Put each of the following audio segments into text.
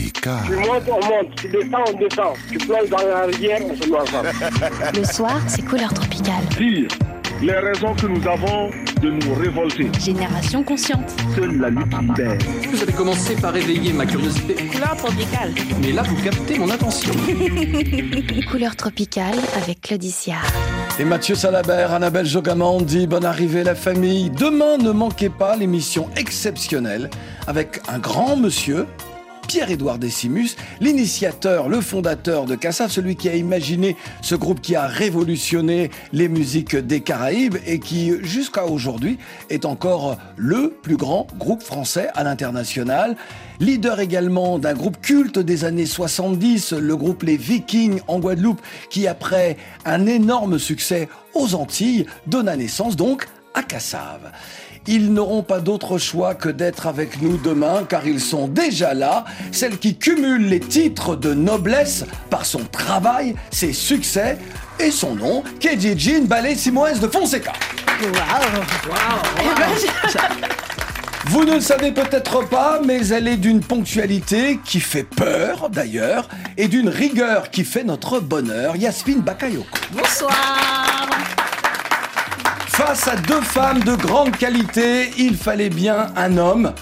Tropical. Tu montes, on monte. Tu descends, on descend. Tu plonges dans la rivière, on se noie ensemble. Le soir, c'est couleur tropicale. Dire les raisons que nous avons de nous révolter. Génération consciente. Seule la lutte libère. Vous avez commencé par éveiller ma curiosité. Couleur tropicale. Mais là, vous captez mon attention. Couleur tropicale avec Claudicia. Et Mathieu Salabert, Annabelle Jogamandi, bonne arrivée la famille. Demain, ne manquez pas l'émission exceptionnelle avec un grand monsieur, Pierre-Édouard Décimus, l'initiateur, le fondateur de Cassav, celui qui a imaginé ce groupe qui a révolutionné les musiques des Caraïbes et qui, jusqu'à aujourd'hui, est encore le plus grand groupe français à l'international. Leader également d'un groupe culte des années 70, le groupe Les Vikings en Guadeloupe, qui après un énorme succès aux Antilles, donna naissance donc à Cassav. Ils n'auront pas d'autre choix que d'être avec nous demain car ils sont déjà là, celle qui cumule les titres de noblesse par son travail, ses succès et son nom, KJ Jean Ballet Simoes de Fonseca. Vous ne le savez peut-être pas, mais elle est d'une ponctualité qui fait peur d'ailleurs et d'une rigueur qui fait notre bonheur. Yasmine Bakayoko. Bonsoir. Face à deux femmes de grande qualité, il fallait bien un homme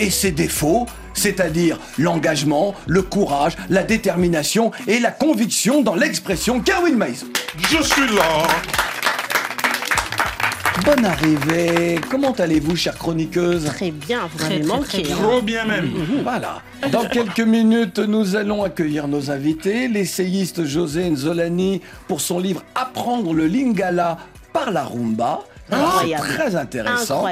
et ses défauts, c'est-à-dire l'engagement, le courage, la détermination et la conviction dans l'expression Kerwin Maïs. Je suis là. Bonne arrivée. Comment allez-vous, chère chroniqueuse? Très bien, vous m'avez manqué. hein. Trop bien même. Voilà. Dans quelques minutes, nous allons accueillir nos invités, l'essayiste José Nzolani pour son livre Apprendre le lingala par la rumba. C'est Incroyable. très intéressant.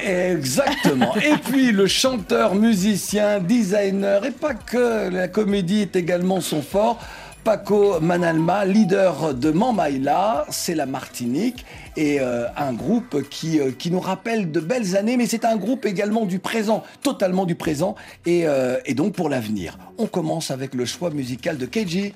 Exactement. Et puis le chanteur, musicien, designer, et pas que, la comédie est également son fort. Paco Manalma, leader de Mamaïla, c'est la Martinique, et euh, un groupe qui, euh, qui nous rappelle de belles années, mais c'est un groupe également du présent, totalement du présent, et, euh, et donc pour l'avenir. On commence avec le choix musical de Keiji.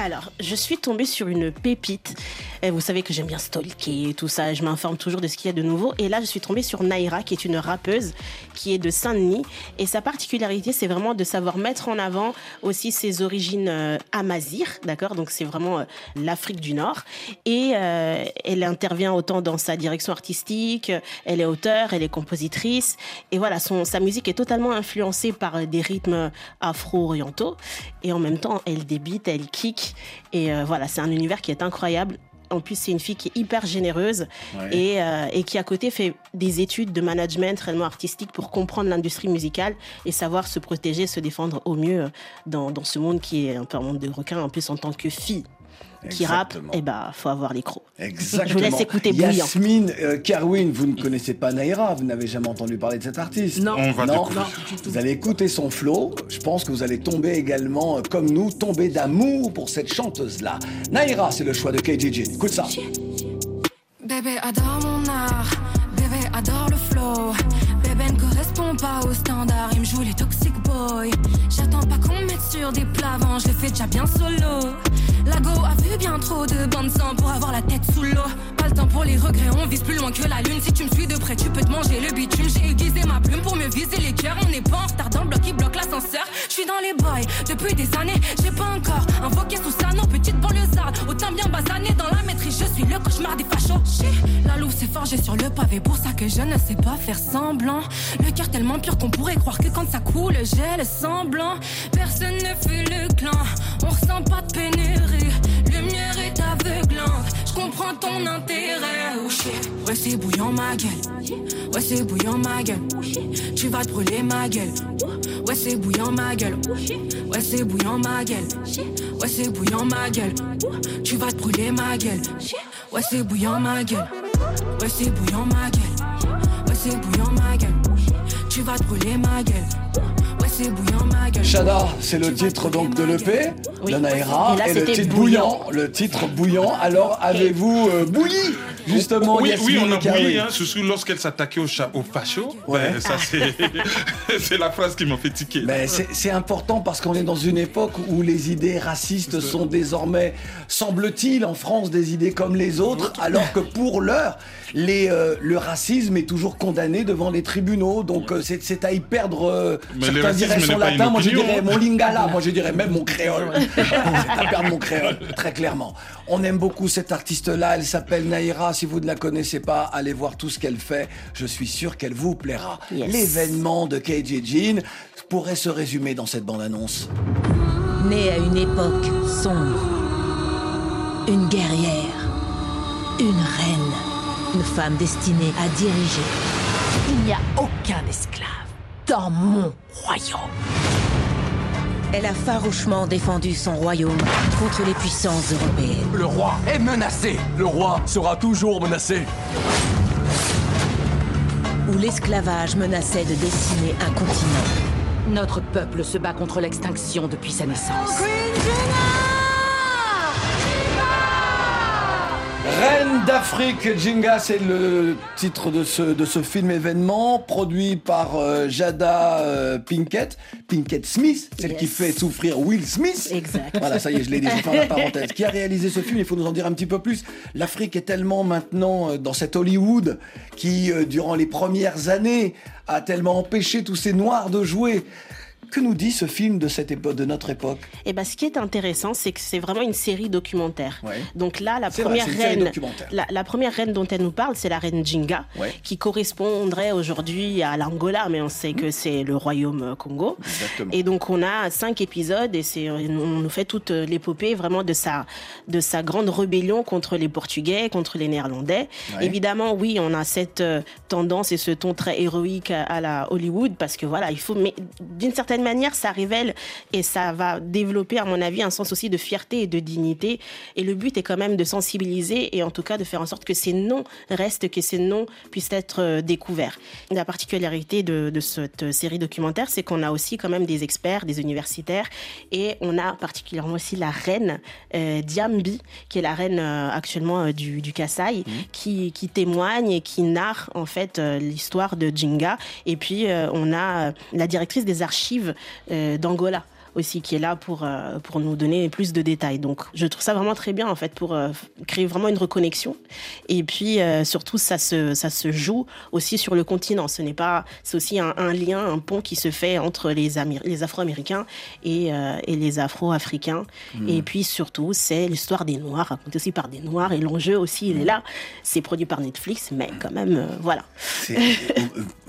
Alors, je suis tombée sur une pépite. Vous savez que j'aime bien stalker et tout ça. Je m'informe toujours de ce qu'il y a de nouveau. Et là, je suis tombée sur Naira, qui est une rappeuse, qui est de Saint-Denis. Et sa particularité, c'est vraiment de savoir mettre en avant aussi ses origines euh, amazigh, d'accord? Donc, c'est vraiment euh, l'Afrique du Nord. Et euh, elle intervient autant dans sa direction artistique, elle est auteure, elle est compositrice. Et voilà, son, sa musique est totalement influencée par euh, des rythmes afro-orientaux. Et en même temps, elle débite, elle kick. Et euh, voilà, c'est un univers qui est incroyable. En plus, c'est une fille qui est hyper généreuse Ouais. et, euh, et qui, à côté, fait des études de management réellement artistique pour comprendre l'industrie musicale et savoir se protéger, se défendre au mieux euh, dans, dans ce monde qui est un peu un monde de requins. En plus, en tant que fille qui rappe, Exactement. eh ben, faut avoir les crocs. Exactement. Je vous laisse écouter Bouillant. Yasmine euh, Kerwin, vous ne connaissez pas Naira, vous n'avez jamais entendu parler de cet artiste. Non. On va Non. découvrir. Vous allez écouter son flow. Je pense que vous allez tomber également, euh, comme nous, tomber d'amour pour cette chanteuse-là. Naira, c'est le choix de KJ Jean. Écoute ça. Bébé adore mon art, bébé adore le flow. Ne correspond pas au standard, il me joue les toxic boys. J'attends pas qu'on me mette sur des plats je l'ai fait déjà bien solo. Lago a vu bien trop de bandes sang pour avoir la tête sous l'eau. Pas le temps pour les regrets, on vise plus loin que la lune. Si tu me suis de près, tu peux te manger le bitume. J'ai aiguisé ma plume pour mieux viser les cœurs. On n'est pas en retard dans le bloc qui bloque l'ascenseur. Je suis dans les boys depuis des années, j'ai pas encore invoqué sous ça, non, petite banlieusarde. Autant bien basané dans la maîtrise, je suis le cauchemar des fachos. La louve s'est forgée sur le pavé, pour ça que je ne sais pas faire semblant. Le cœur tellement pur qu'on pourrait croire que quand ça coule, j'ai le semblant. Personne ne fait le clan, on ressent pas de pénurie. Lumière est aveuglant, je comprends ton intérêt. Oh ouais, c'est bouillant ma gueule. Ouais, c'est bouillant ma gueule. Tu vas te brûler ma gueule. Ouais, c'est bouillant ma gueule. Ouais, c'est bouillant ma gueule. Ouais, c'est bouillant ma gueule. Tu vas te brûler ma gueule. Ouais, c'est bouillant ma gueule. Ouais, c'est bouillant ma gueule. Ouais, c'est bouillant ma gueule. Tu vas te brûler ma gueule. Ouais, c'est bouillant ma gueule. Shada, c'est le titre donc de l'EP, Oui. de Naira, Et là, et le titre bouillant. bouillant. Le titre bouillant. Alors, avez-vous euh, bouilli? Justement, oui, Yasmine oui, on a bouilli, hein, surtout lorsqu'elle s'attaquait au, au facho. Ouais. Ben, ça, c'est la phrase qui m'a fait tiquer. Ben, c'est important parce qu'on est dans une époque où les idées racistes sont désormais, semble-t-il, en France, des idées comme les autres, alors que pour l'heure, les, euh, le racisme est toujours condamné devant les tribunaux. Donc euh, c'est à y perdre. euh, certains diraient son latin, moi je dirais hein. mon lingala, moi je dirais même mon créole. c'est à perdre mon créole, très clairement. On aime beaucoup cette artiste-là, elle s'appelle Naïra. Si vous ne la connaissez pas, allez voir tout ce qu'elle fait. Je suis sûr qu'elle vous plaira. Yes. L'événement de KJ Jean pourrait se résumer dans cette bande-annonce. Née à une époque sombre, une guerrière, une reine, une femme destinée à diriger. Il n'y a aucun esclave dans mon royaume. Elle a farouchement défendu son royaume contre les puissances européennes. Le roi est menacé. Le roi sera toujours menacé. où l'esclavage menaçait de décimer un continent. Notre peuple se bat contre l'extinction depuis sa naissance. Reine d'Afrique, Jinga, c'est le titre de ce, de ce film événement, produit par euh, Jada euh, Pinkett, Pinkett Smith, celle qui fait souffrir Will Smith. Exact. Voilà, ça y est, je l'ai dit, je ferme la parenthèse. Qui a réalisé ce film Il faut nous en dire un petit peu plus. L'Afrique est tellement maintenant euh, dans cet Hollywood qui, euh, durant les premières années, a tellement empêché tous ces Noirs de jouer. Que nous dit ce film de cette époque, de notre époque? Et ben, ce qui est intéressant, c'est que c'est vraiment une série documentaire. Ouais. Donc là, la vrai, première reine, la, la première reine dont elle nous parle, c'est la reine Jinga, Ouais. qui correspondrait aujourd'hui à l'Angola, mais on sait que c'est le royaume euh, Congo. Exactement. Et donc on a cinq épisodes et c'est on nous fait toute euh, l'épopée vraiment de sa de sa grande rébellion contre les Portugais, contre les Néerlandais. Ouais. Évidemment, oui, on a cette euh, tendance et ce ton très héroïque à, à la Hollywood parce que voilà, il faut mais d'une certaine manière ça révèle et ça va développer à mon avis un sens aussi de fierté et de dignité. Et le but est quand même de sensibiliser et en tout cas de faire en sorte que ces noms restent que ces noms puissent être euh, découverts. La particularité de, de cette série documentaire, c'est qu'on a aussi quand même des experts, des universitaires et on a particulièrement aussi la reine euh, Diambi qui est la reine euh, actuellement euh, du, du Kassai qui, qui témoigne et qui narre en fait l'histoire de Jinga et puis on a la directrice des archives euh, d'Angola aussi qui est là pour euh, pour nous donner plus de détails. Donc je trouve ça vraiment très bien en fait pour euh, créer vraiment une reconnexion et puis euh, surtout ça se ça se joue aussi sur le continent. Ce n'est pas c'est aussi un, un lien un pont qui se fait entre les Améri- les Afro-Américains et et les Afro-Africains et puis surtout c'est l'histoire des Noirs racontée aussi par des Noirs et l'enjeu aussi il est là. C'est produit par Netflix mais quand même voilà.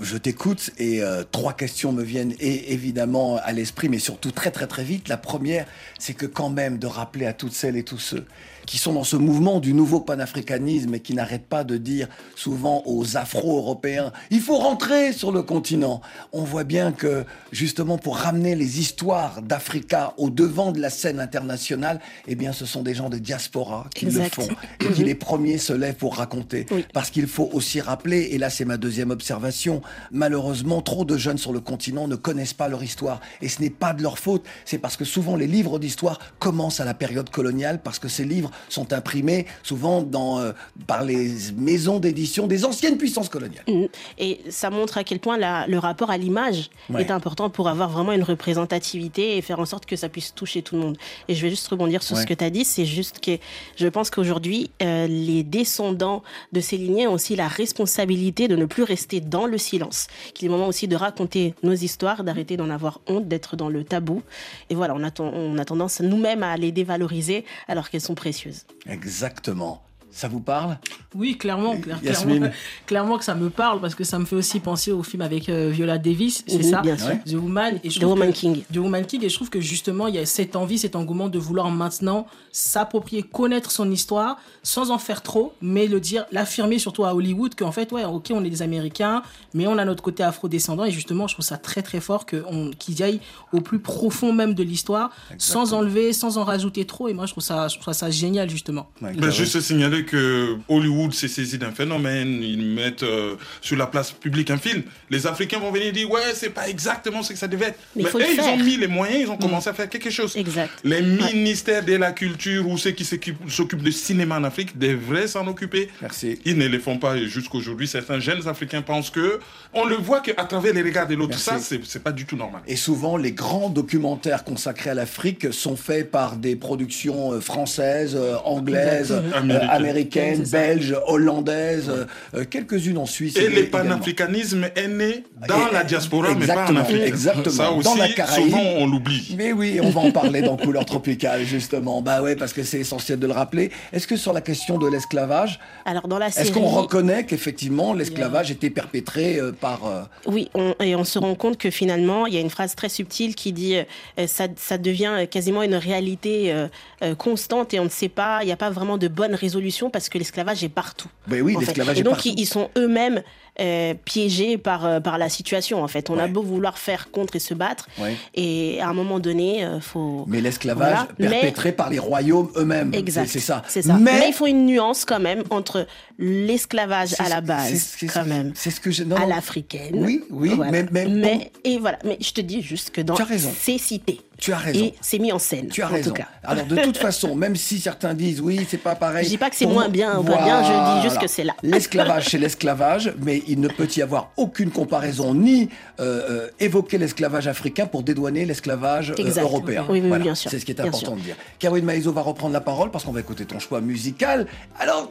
Je t'écoute et trois questions me viennent et, évidemment à l'esprit, mais surtout très très très vite. La première, c'est que quand même de rappeler à toutes celles et tous ceux qui sont dans ce mouvement du nouveau panafricanisme et qui n'arrêtent pas de dire souvent aux Afro-Européens, il faut rentrer sur le continent. On voit bien que justement pour ramener les histoires d'Africa au devant de la scène internationale, eh bien ce sont des gens de diaspora qui Exact. le font et qui les premiers se lèvent pour raconter. Oui. Parce qu'il faut aussi rappeler, et là c'est ma deuxième observation, malheureusement trop de jeunes sur le continent ne connaissent pas leur histoire. Et ce n'est pas de leur faute, c'est parce que souvent les livres d'histoire commencent à la période coloniale, parce que ces livres sont imprimés souvent dans, euh, par les maisons d'édition des anciennes puissances coloniales. Mm. Et ça montre à quel point la- le rapport à l'image Ouais. est important pour avoir vraiment une représentativité et faire en sorte que ça puisse toucher tout le monde. Et je vais juste rebondir sur Ouais. ce que tu as dit, c'est juste que je pense qu'aujourd'hui, euh, les descendants de ces lignées ont aussi la responsabilité de ne plus rester dans le silence, qu'il est moment aussi de raconter nos histoires, d'arrêter d'en avoir honte, d'être dans le tabou. Et voilà, on a, ten- on a tendance nous-mêmes à les dévaloriser alors qu'elles sont précieuses. Exactement. Ça vous parle? Oui, clairement, clair- clairement, clairement que ça me parle parce que ça me fait aussi penser au film avec euh, Viola Davis, c'est ça, bien sûr. The Woman. Et je The trouve Woman que- King. The Woman King. Et je trouve que justement, il y a cette envie, cet engouement de vouloir maintenant s'approprier, connaître son histoire sans en faire trop, mais le dire, l'affirmer surtout à Hollywood qu'en fait, ouais, ok, on est des Américains, mais on a notre côté afro-descendant. Et justement, je trouve ça très très fort que on- qu'ils aillent au plus profond même de l'histoire, sans enlever, sans en rajouter trop. Et moi, je trouve ça, je trouve ça génial justement. Ouais, Ben, juste signaler que Hollywood s'est saisi d'un phénomène, ils mettent euh, sur la place publique un film. Les Africains vont venir dire ouais, c'est pas exactement ce que ça devait être. Mais eux, ils ont mis les moyens, ils ont commencé à faire quelque chose. Exact. Les ministères de la culture ou ceux qui s'occupent de cinéma en Afrique devraient s'en occuper. Merci. Ils ne les font pas et jusqu'aujourd'hui. Certains jeunes Africains pensent que on le voit qu'à travers les regards de l'autre. Ça, c'est pas du tout normal. Et souvent, les grands documentaires consacrés à l'Afrique sont faits par des productions euh, françaises, euh, anglaises, euh, Américaines. Américaines, belges, hollandaises, euh, euh, quelques-unes en Suisse. Et le panafricanisme est né dans Et- la diaspora, mais pas en exactement, Afrique. exactement. Ça aussi, Dans la Caraïbe. souvent, on l'oublie. Mais oui, on va en parler dans Couleur Tropicale, justement. Bah ouais, parce que c'est essentiel de le rappeler. Est-ce que sur la question de l'esclavage, Alors dans la série, est-ce qu'on reconnaît qu'effectivement l'esclavage était perpétré euh, par... euh, Oui, on- et on se rend compte que finalement, il y a une phrase très subtile qui dit euh, ça, ça devient quasiment une réalité euh, constante et on ne sait pas, il n'y a pas vraiment de bonne résolution parce que l'esclavage est partout. Ben oui, Et donc partout. ils sont eux-mêmes euh, piégés par, euh, par la situation en fait. On a beau vouloir faire contre et se battre Ouais. et à un moment donné, euh, faut... Mais l'esclavage Voilà. Mais- perpétré par les royaumes eux-mêmes. Exact. C'est ça. Ça. Mais... Mais, il faut une nuance quand même entre l'esclavage à la base, quand même, c'est ce que je... non, à l'africaine. Oui, oui, Voilà. mais- mais- et voilà. Mais je te dis juste que dans Tu as raison. c'est cité. Tu as raison. Et c'est mis en scène. Tu as en raison. Tout cas. Alors de toute façon, même si certains disent oui, c'est pas pareil. Je dis pas que c'est moins moi- bien ou pas bien, je dis juste que c'est là. L'esclavage, c'est l'esclavage, mais il ne peut y avoir aucune comparaison ni euh, euh, évoquer l'esclavage africain pour dédouaner l'esclavage euh, européen. Oui, oui, Voilà. bien sûr. C'est ce qui est important sûr. de dire. Caroline Maïzo va reprendre la parole parce qu'on va écouter ton choix musical. Alors,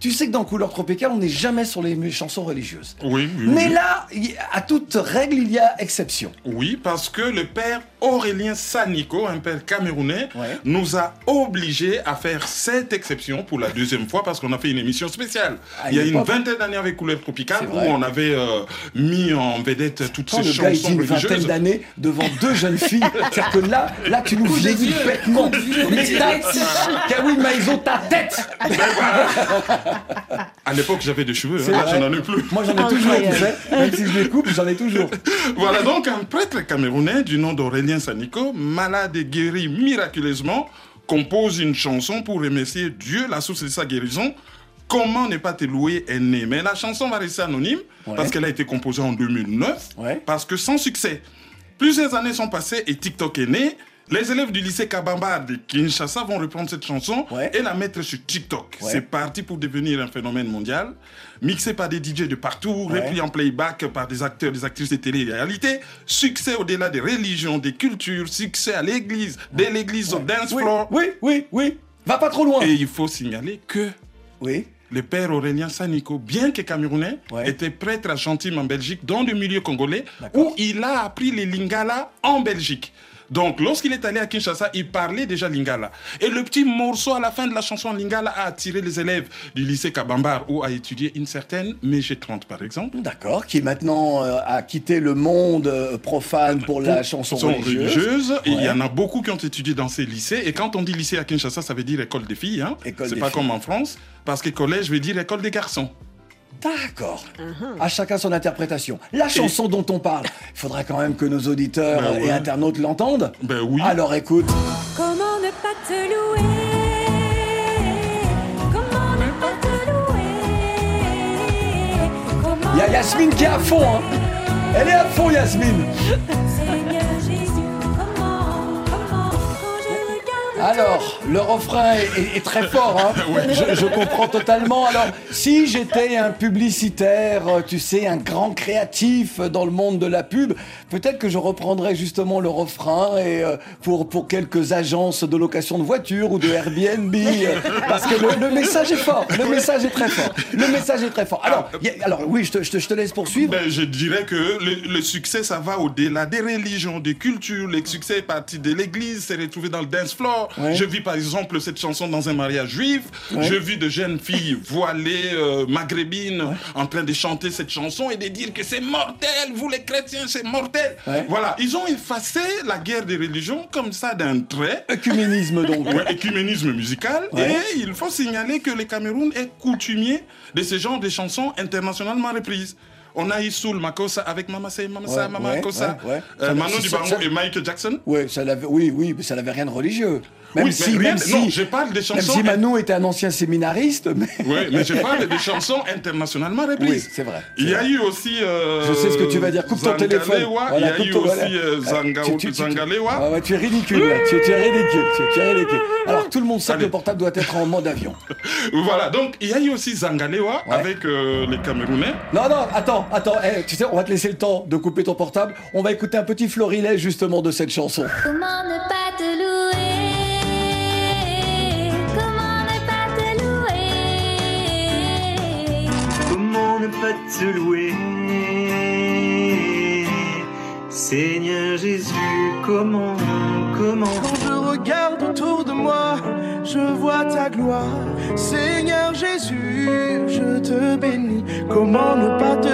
tu sais que dans Couleur Tropicale, on n'est jamais sur les chansons religieuses. Oui, oui, Mais oui. là, à toute règle, il y a exception. Oui, parce que le père Aurélien Saniko, un père camerounais, Ouais. nous a obligés à faire cette exception pour la deuxième fois parce qu'on a fait une émission spéciale. À Il y a une vingtaine d'années avec Couleur Tropicale où on avait euh, mis en vedette toutes Quand ces le gars il dit chansons une vingtaine religieuses. d'années devant deux jeunes filles, c'est-à-dire que là, là tu nous vieillis bêtement. Mais ta Kawi Maïzo, ta tête À l'époque, j'avais des cheveux, hein, là, vrai. je n'en ai plus. Moi j'en ai toujours, tu sais. Même si je les coupe, j'en ai toujours. Voilà donc un prêtre camerounais du nom d'Aurélien Saniko, malade et guéri miraculeusement, compose une chanson pour remercier Dieu, la source de sa guérison. Comment ne pas te louer est né? Mais la chanson va rester anonyme Ouais. parce qu'elle a été composée en 2009, Ouais. parce que sans succès. Plusieurs années sont passées et TikTok est né. Les élèves du lycée Kabamba de Kinshasa vont reprendre cette chanson Ouais. et la mettre sur TikTok. Ouais. C'est parti pour devenir un phénomène mondial, mixé par des DJ de partout, Ouais. repris en playback par des acteurs, des actrices de télé-réalité. Succès au-delà des religions, des cultures, succès à l'église, de l'église au dance floor. oui, oui, oui. Va pas trop loin. Et il faut signaler que Oui. le père Aurélien Saniko, bien que camerounais, Ouais. était prêtre à Chantime en Belgique, dans le milieu congolais, où il a appris les lingala en Belgique. Donc, lorsqu'il est allé à Kinshasa, il parlait déjà lingala. Et le petit morceau à la fin de la chanson lingala a attiré les élèves du lycée Kabambar, où a étudié une certaine Mégé 30, par exemple. D'accord, qui maintenant euh, a quitté le monde euh, profane pour la chanson religieuse. religieuses, et il y en a beaucoup qui ont étudié dans ces lycées. Et quand on dit lycée à Kinshasa, ça veut dire école des filles. Hein. C'est pas filles. comme en France, parce que collège veut dire école des garçons. D'accord. À chacun son interprétation. La chanson dont on parle, il faudrait quand même que nos auditeurs Ben et internautes l'entendent. Ben oui. Alors écoute. Comment ne pas te louer? Comment ne pas te louer? Il y a Yasmine qui est à fond. hein. Elle est à fond, Yasmine. Alors, le refrain est, très fort. hein. je, je comprends totalement. Alors, si j'étais un publicitaire, euh, tu sais, un grand créatif dans le monde de la pub, peut-être que je reprendrais justement le refrain et euh, pour, pour quelques agences de location de voitures ou de Airbnb. euh, parce que le, le message est fort. Le message est très fort. Le message est très fort. Alors, il y a- alors oui, je te, je te- je te laisse poursuivre. Ben, je dirais que le, le succès, ça va au-delà des religions, des cultures. Le succès est parti de l'église, c'est retrouvé dans le dance floor. Ouais. Je vis par exemple cette chanson dans un mariage juif. Ouais. Je vis de jeunes filles voilées, euh, maghrébines, en train de chanter cette chanson et de dire que c'est mortel, vous les chrétiens, c'est mortel. Voilà, ils ont effacé la guerre des religions comme ça d'un trait. Œcuménisme donc. Écuménisme musical. Et il faut signaler que le Cameroun est coutumier de ce genre de chansons internationalement reprises. On a eu Soul Makossa avec Mama Say, Mama Say, Mama Kossa. Euh, Manon ça- et Michael Jackson. Ouais, ça oui, oui, mais ça n'avait rien de religieux. Même Oui, si, mais rien même si, non, je parle des même chansons- si Manon était un ancien séminariste, mais. Oui, mais je parle des chansons internationalement reprises. Oui, c'est vrai. Il y a eu aussi. euh, Je sais ce que tu vas dire. Coupe ton téléphone. Voilà, il y a eu ton- aussi voilà. euh, Zanga- Tu- tu- tu- Zangalewa. Ah ouais, tu es ridicule, là. Tu, es ridicule. Tu, tu es ridicule. Alors, tout le monde sait que le portable doit être en mode avion. Voilà, donc il y a eu aussi Zangalewa avec euh, les Camerounais. Non, non, attends, attends. eh, tu sais, on va te laisser le temps de couper ton portable. On va écouter un petit florilège, justement, de cette chanson. Comment ne pas te louer? Comment ne pas te louer Seigneur Jésus, comment, comment? Quand je regarde autour de moi, je vois ta gloire. Seigneur Jésus, je te bénis. Comment ne pas te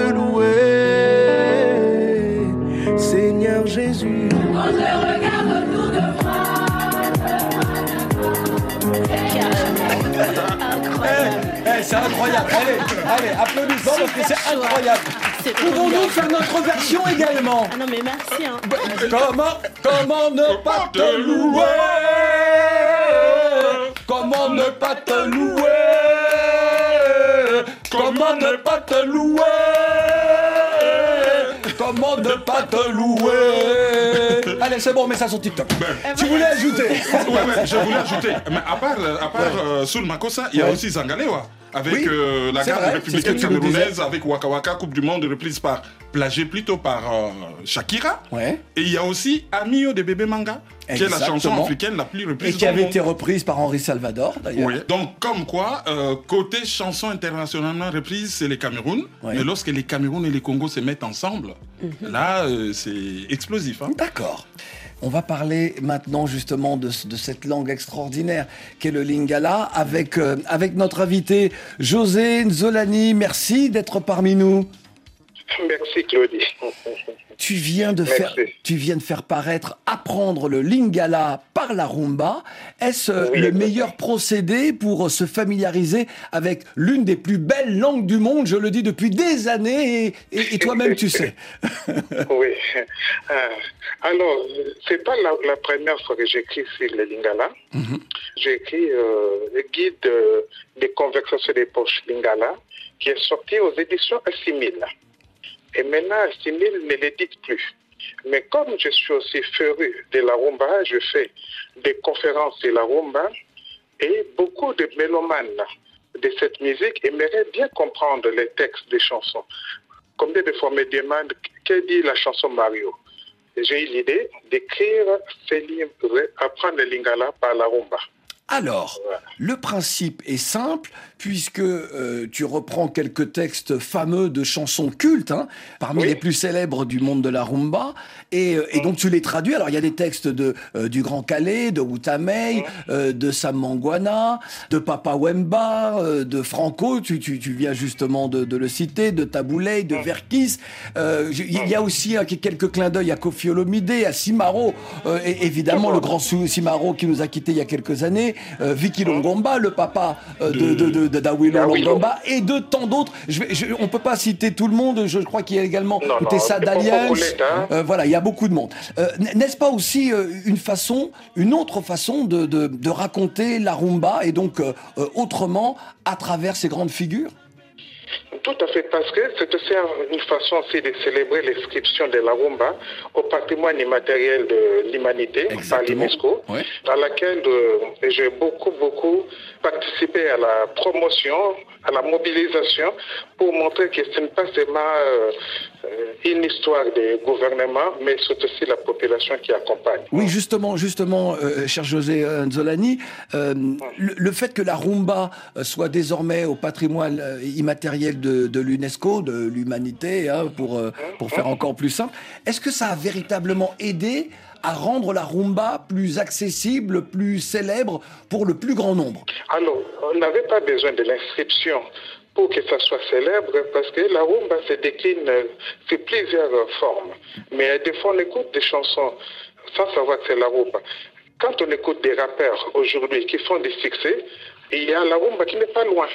c'est incroyable. Allez, allez, applaudissons parce que c'est incroyable. Pouvons-nous faire notre version également Ah non, mais merci. Hein. Comment, comment ne pas te louer Comment ne pas te louer Comment ne pas te louer Comment ne pas te louer Allez, c'est bon, mets ça sur TikTok. Tu voulais ajouter ouais, ouais, je voulais ajouter. Mais à part, à part euh, Soul Makossa, il y a Ouais. aussi Zangalewa. Avec Oui, euh, la garde vrai, républicaine camerounaise, avec Waka Waka, Coupe du Monde reprise par, plagiée plutôt par euh, Shakira. Ouais. Et il y a aussi Amio de Bébé Manga, qui est la chanson africaine la plus Et reprise qui au avait monde. été reprise par Henri Salvador, d'ailleurs. Oui. Donc, comme quoi, euh, côté chanson internationalement reprise, c'est les Cameroun. Ouais. Mais lorsque les Cameroun et les Congo se mettent ensemble, là, euh, c'est explosif. hein. D'accord. On va parler maintenant justement de, ce- de cette langue extraordinaire qu'est le lingala avec, euh, avec notre invité José Nzolani. Merci d'être parmi nous. Merci Claudie. Tu viens, de Merci. faire, tu viens de faire paraître apprendre le lingala par la rumba. Est-ce euh, Oui, le meilleur procédé pour euh, se familiariser avec l'une des plus belles langues du monde? Je le dis depuis des années et, et- et toi-même tu sais. oui. Euh, alors, c'est pas la, la première fois que j'écris sur le Lingala. J'ai écrit euh, le guide euh, des conversations des poches Lingala qui est sorti aux éditions Assimil. Et maintenant, Assimil ne l'édite plus. Mais comme je suis aussi féru de la rumba, je fais des conférences de la rumba et beaucoup de mélomanes de cette musique aimeraient bien comprendre les textes des chansons. Combien de fois me demandent que dit la chanson Mario? J'ai eu l'idée d'écrire apprendre le lingala par la rumba. Alors, le principe est simple, puisque euh, tu reprends quelques textes fameux de chansons cultes, hein, parmi les plus célèbres du monde de la rumba, et, euh, et donc tu les traduis. Alors, il y a des textes de, euh, du Grand Calais, de Wutamei, euh, de Sam Mangwana, de Papa Wemba, euh, de Franco, tu, tu, tu viens justement de, de le citer, de Taboulay, de Verkis. Euh, Il y a aussi quelques clins d'œil à Kofi Olomide, à Simaro, euh, et évidemment le grand Simaro qui nous a quittés il y a quelques années, euh, Vicky Longomba, le papa euh, de, de, de, de Dawilo Longomba, et de tant d'autres. Je je- on peut pas citer tout le monde, je crois qu'il y a également Non, Tessa Daliens, hein. euh, voilà, il y a beaucoup de monde. N'est-ce pas aussi une façon, une autre façon de, raconter la rumba, et donc autrement, à travers ces grandes figures? Tout à fait, parce que c'est aussi une façon aussi de célébrer l'inscription de la rumba au patrimoine immatériel de l'humanité par l'UNESCO, à laquelle euh, j'ai beaucoup, beaucoup participé à la promotion, à la mobilisation, pour montrer que ce n'est pas seulement euh, une histoire des gouvernements, mais c'est aussi la population qui accompagne. Oui, justement, justement, euh, cher José Nzolani, le, le fait que la rumba soit désormais au patrimoine immatériel de, de l'UNESCO, de l'humanité, hein, pour, euh, pour faire encore plus simple, est-ce que ça a véritablement aidé à rendre la rumba plus accessible, plus célèbre pour le plus grand nombre? Alors, on n'avait pas besoin de l'inscription pour que ça soit célèbre, parce que la rumba se décline sous plusieurs formes. Mais des fois, on écoute des chansons sans savoir que c'est la rumba. Quand on écoute des rappeurs aujourd'hui qui font des succès, il y a la rumba qui n'est pas loin.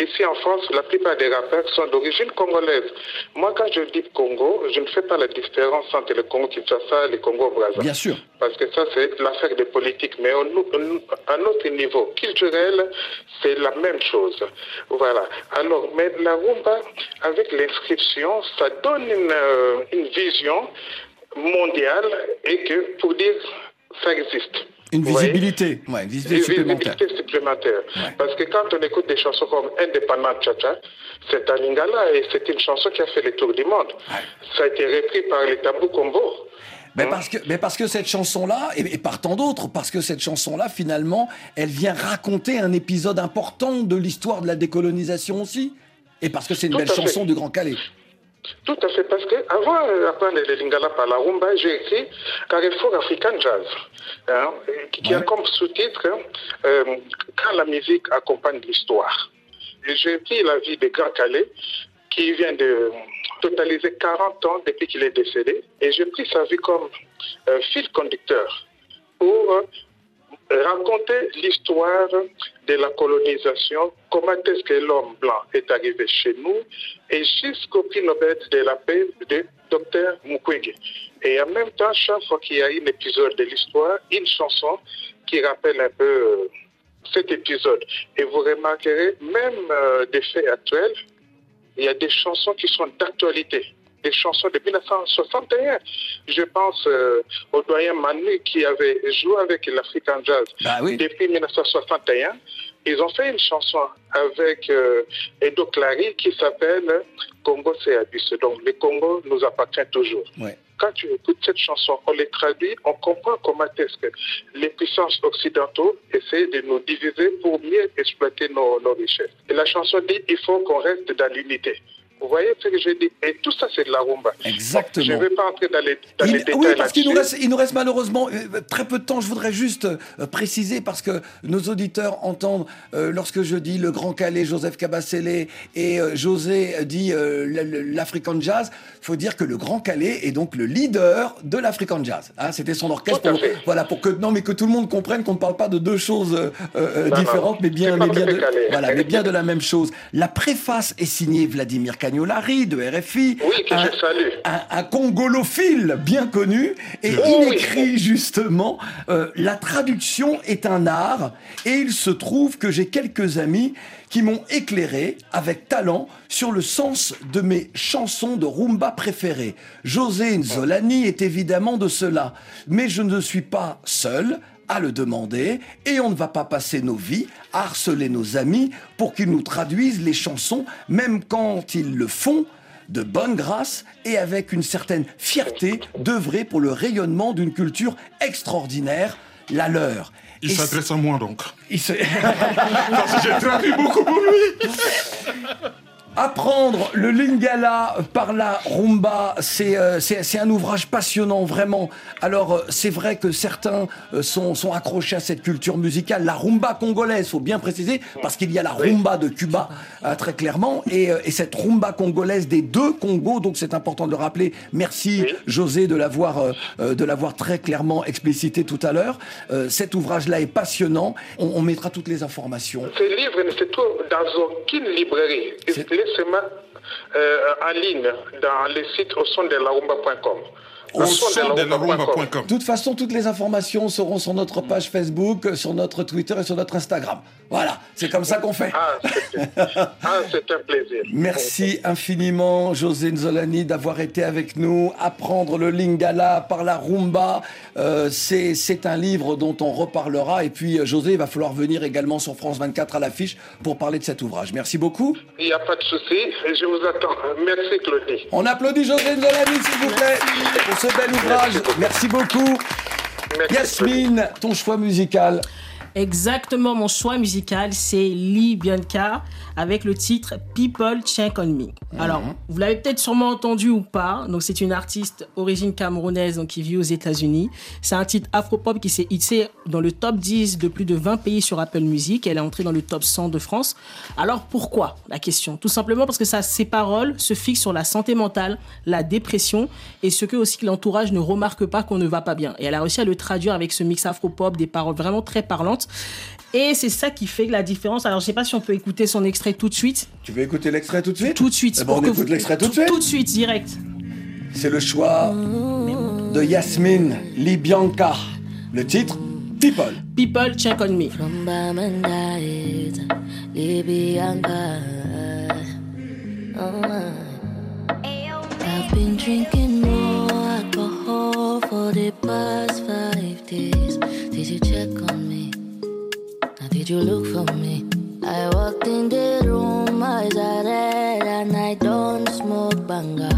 Ici en France, la plupart des rappeurs sont d'origine congolaise. Moi, quand je dis Congo, je ne fais pas la différence entre le Congo Kinshasa et le Congo Brazza. Bien sûr. Parce que ça, c'est l'affaire des politiques. Mais à notre niveau culturel, c'est la même chose. Voilà. Alors, mais la rumba, avec l'inscription, ça donne une, euh, une vision mondiale et que, pour dire, ça existe. Une visibilité, ouais, une visibilité une supplémentaire. visibilité supplémentaire. Parce que quand on écoute des chansons comme Indépendant Tcha c'est un lingala et c'est une chanson qui a fait le tour du monde. Ça a été repris par les Tabou Combo. Mais parce que, mais parce que cette chanson-là, et, et par tant d'autres, parce que cette chanson-là, finalement, elle vient raconter un épisode important de l'histoire de la décolonisation aussi. Et parce que c'est une Tout belle fait. chanson du Grand Calais. Tout à fait, parce que avant d'apprendre le lingala par la rumba, j'ai écrit Carrefour African Jazz, hein, qui a comme sous-titre euh, Quand la musique accompagne l'histoire. Et J'ai pris la vie de Grand Calais, qui vient de totaliser 40 ans depuis qu'il est décédé, et j'ai pris sa vie comme euh, fil conducteur pour euh, raconter l'histoire de la colonisation, comment est-ce que l'homme blanc est arrivé chez nous, et jusqu'au prix Nobel de la paix de Dr Mukwege. Et en même temps, chaque fois qu'il y a un épisode de l'histoire, une chanson qui rappelle un peu euh, cet épisode. Et vous remarquerez, même euh, des faits actuels, il y a des chansons qui sont d'actualité. Des chansons de 1961. Je pense euh, au doyen Manu qui avait joué avec l'African Jazz depuis 1961. Ils ont fait une chanson avec euh, Edo Clary qui s'appelle Congo c'est Abyss. Donc le Congo nous appartient toujours. Quand tu écoutes cette chanson, on les traduit, on comprend comment est-ce que les puissances occidentaux essaient de nous diviser pour mieux exploiter nos, nos richesses. Et la chanson dit il faut qu'on reste dans l'unité. Vous voyez ce que je dis? Et tout ça, c'est de la rumba. Exactement. je ne vais pas entrer dans les, dans Il- les détails oui, parce qu'il nous reste, il nous reste malheureusement euh, très peu de temps. Je voudrais juste euh, préciser, parce que nos auditeurs entendent, euh, lorsque je dis le Grand Calais, Joseph Cabasselé, et euh, José dit euh, l'African Jazz, il faut dire que le Grand Calais est donc le leader de l'African Jazz. Hein, C'était son orchestre. Pour, voilà, pour que, non, mais que tout le monde comprenne qu'on ne parle pas de deux choses Non, différentes, non. mais bien, mais bien, de, calé. voilà, mais bien de la même chose. La préface est signée Vladimir Cagnolari de RFI. Oui, un, congolophile bien connu et Oh il oui. écrit justement euh, la traduction est un art et il se trouve que j'ai quelques amis qui m'ont éclairé avec talent sur le sens de mes chansons de rumba préférées. José Nzolani est évidemment de cela, mais je ne suis pas seul à le demander et on ne va pas passer nos vies à harceler nos amis pour qu'ils nous traduisent les chansons, même quand ils le font de bonne grâce et avec une certaine fierté d'œuvrer pour le rayonnement d'une culture extraordinaire, la leur. Il s'adresse à moi donc. il se- Parce que j'ai traduit beaucoup pour lui. Apprendre le lingala par la rumba, c'est euh, un ouvrage passionnant, vraiment. Alors, euh, c'est vrai que certains euh, sont, sont accrochés à cette culture musicale. La rumba congolaise, faut bien préciser, parce qu'il y a la rumba de Cuba, euh, très clairement, et, euh, et cette rumba congolaise des deux Congos, donc c'est important de le rappeler. Merci, José, de l'avoir de l'avoir très clairement explicité tout à l'heure. Euh, cet ouvrage-là est passionnant. On, on mettra toutes les informations. Ce livre ne se trouve dans aucune librairie. Seulement euh, en ligne dans le site au son de la rumba.com. Au son de la rumba.com. De toute façon, toutes les informations seront sur notre page Facebook, sur notre Twitter et sur notre Instagram. Voilà, c'est comme ça qu'on fait. Ah, c'est un plaisir. Merci infiniment, José Nzolani, d'avoir été avec nous. Apprendre le lingala par la rumba, euh, c'est c'est un livre dont on reparlera. Et puis, euh, José, il va falloir venir également sur France 24 à l'affiche pour parler de cet ouvrage. Merci beaucoup. Il n'y a pas de souci. Je vous attends. Merci, Claudie. On applaudit José Nzolani, s'il vous plaît, ce bel ouvrage. Merci beaucoup. Yasmine, ton choix musical Exactement, mon choix musical, c'est Lee Bianca avec le titre People Check on Me. Alors, vous l'avez peut-être sûrement entendu ou pas. Donc, c'est une artiste origine camerounaise donc, qui vit aux États-Unis. C'est un titre afro-pop qui s'est hitsé dans le top 10 de plus de 20 pays sur Apple Music. Elle est entrée dans le top 100 de France. Alors, pourquoi La question? Tout simplement parce que ça, ses paroles se fixent sur la santé mentale, la dépression et ce que aussi l'entourage ne remarque pas qu'on ne va pas bien. Et elle a réussi à le traduire avec ce mix afro-pop, des paroles vraiment très parlantes. Et c'est ça qui fait la différence. Alors, je sais pas si on peut écouter son extrait tout de suite. Tu veux écouter l'extrait tout de suite? Tout de suite. Eh ben, on pour que écoute vous- l'extrait tout de suite Tout de suite, direct. C'est le choix de Yasmine Libianca. Le titre People. People, check on me. I've been drinking more alcohol for the past five days. Did you check on me? Did you look for me? I walked in the room, eyes are red, and I don't smoke banga.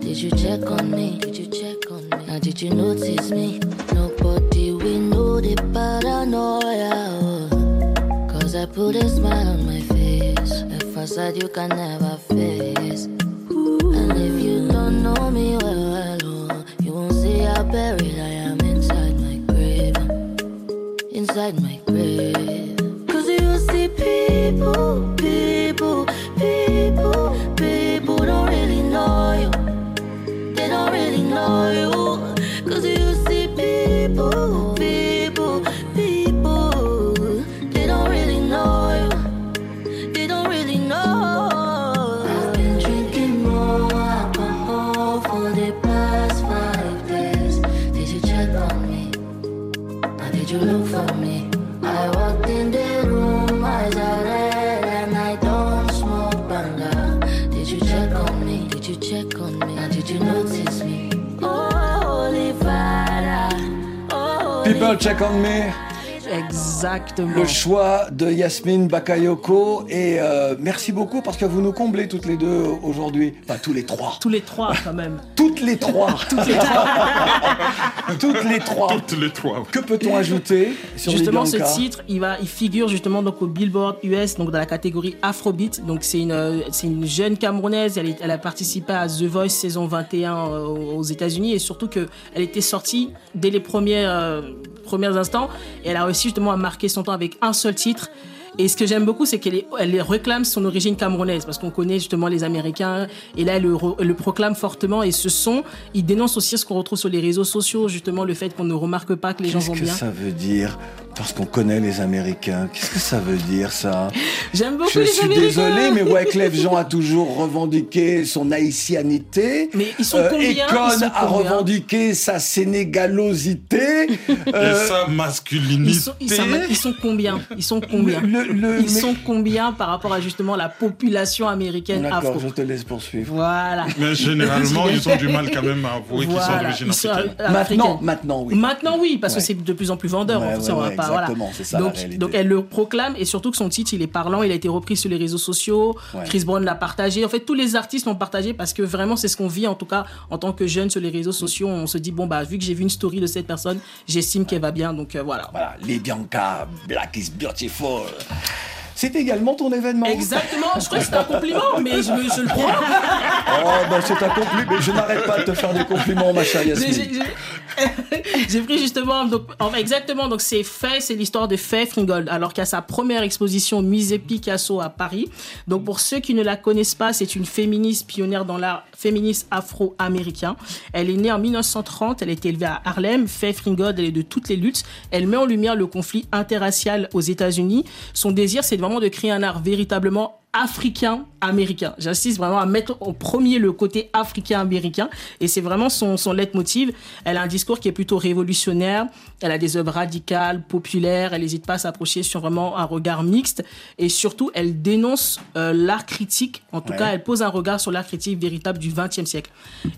Did you check on me? Did you check on me? Now did you notice me? Nobody will know the paranoia. Cause I put a smile on my face, a facade you can never face. And if you don't know me well, well, oh, you won't see how buried I am inside my grave. Inside my grave. People, people, people, people don't really know you. They don't really know you. People check on me. Exactement. Le choix de Yasmine Bakayoko. Et euh, merci beaucoup parce que vous nous comblez toutes les deux aujourd'hui. Enfin, tous les trois. Tous les trois, quand même. Toutes les trois. Toutes les trois. Toutes les trois. Toutes les trois. Que peut-on ajouter sur justement, ce titre, il, va, il figure justement donc au Billboard US, donc dans la catégorie Afrobeat. Donc c'est une, euh, c'est une jeune Camerounaise. Elle, est- elle a participé à The Voice saison 21 euh, aux États-Unis et surtout que elle était sortie dès les premiers, euh, premiers instants. Et elle a réussi justement à marquer son temps avec un seul titre. Et ce que j'aime beaucoup, c'est qu'elle elle réclame son origine camerounaise, parce qu'on connaît justement les Américains, et là, elle le, elle le proclame fortement, et ce son, il dénonce aussi ce qu'on retrouve sur les réseaux sociaux, justement le fait qu'on ne remarque pas que les gens Qu'est-ce vont que bien. ça veut dire? Parce qu'on connaît les Américains. Qu'est-ce que ça veut dire ça? J'aime beaucoup Je les suis Américains. désolé, mais Wyclef Jean a toujours revendiqué son haïtianité. Mais ils sont combien? Ils Econ sont a combien? revendiqué sa sénégalosité. Et Euh, sa masculinité. Ils sont, ils sont- ils sont combien? Ils sont combien? Le- le- Ils mais- sont combien par rapport à justement la population américaine D'accord, afro? je te laisse poursuivre. Voilà. Mais généralement, ils ont du mal quand même à avouer qu'ils sont Voilà, d'origine ils sont africaine. africains. Maintenant, maintenant, oui. Maintenant, oui, parce Ouais. que c'est de plus en plus vendeur. Ouais, on- ouais, on va pas- voilà. Exactement, c'est ça, donc, elle le proclame et surtout que son titre, il est parlant. Il a été repris sur les réseaux sociaux. Ouais. Chris Brown l'a partagé. En fait, tous les artistes l'ont partagé parce que vraiment, c'est ce qu'on vit en tout cas en tant que jeune sur les réseaux sociaux. On se dit bon bah vu que j'ai vu une story de cette personne, j'estime qu'elle va bien. Donc euh, voilà. Voilà, les Bianca, Black is beautiful. C'est également ton événement. Exactement. Je crois que c'est un compliment, mais je, le prends. Oh, bah c'est un compliment, mais je n'arrête pas de te faire des compliments, ma chère Yasmine. j'ai- pris justement, donc, enfin, exactement, donc c'est Faye, c'est l'histoire de Faye Fringold, alors a sa première exposition musée Picasso à Paris. Donc pour ceux qui ne la connaissent pas, c'est une féministe pionnière dans l'art féministe afro-américain. Elle est née en 1930, elle a été élevée à Harlem. Faye Fringold, elle est de toutes les luttes. Elle met en lumière le conflit interracial aux États-Unis. Son désir, c'est vraiment de créer un art véritablement africain-américain. J'insiste vraiment à mettre en premier le côté africain-américain et c'est vraiment son, son leitmotiv. Elle a un discours qui est plutôt révolutionnaire, elle a des œuvres radicales, populaires, elle n'hésite pas à s'approcher sur vraiment un regard mixte et surtout elle dénonce euh, l'art critique, en tout Ouais. cas elle pose un regard sur l'art critique véritable du XXe siècle.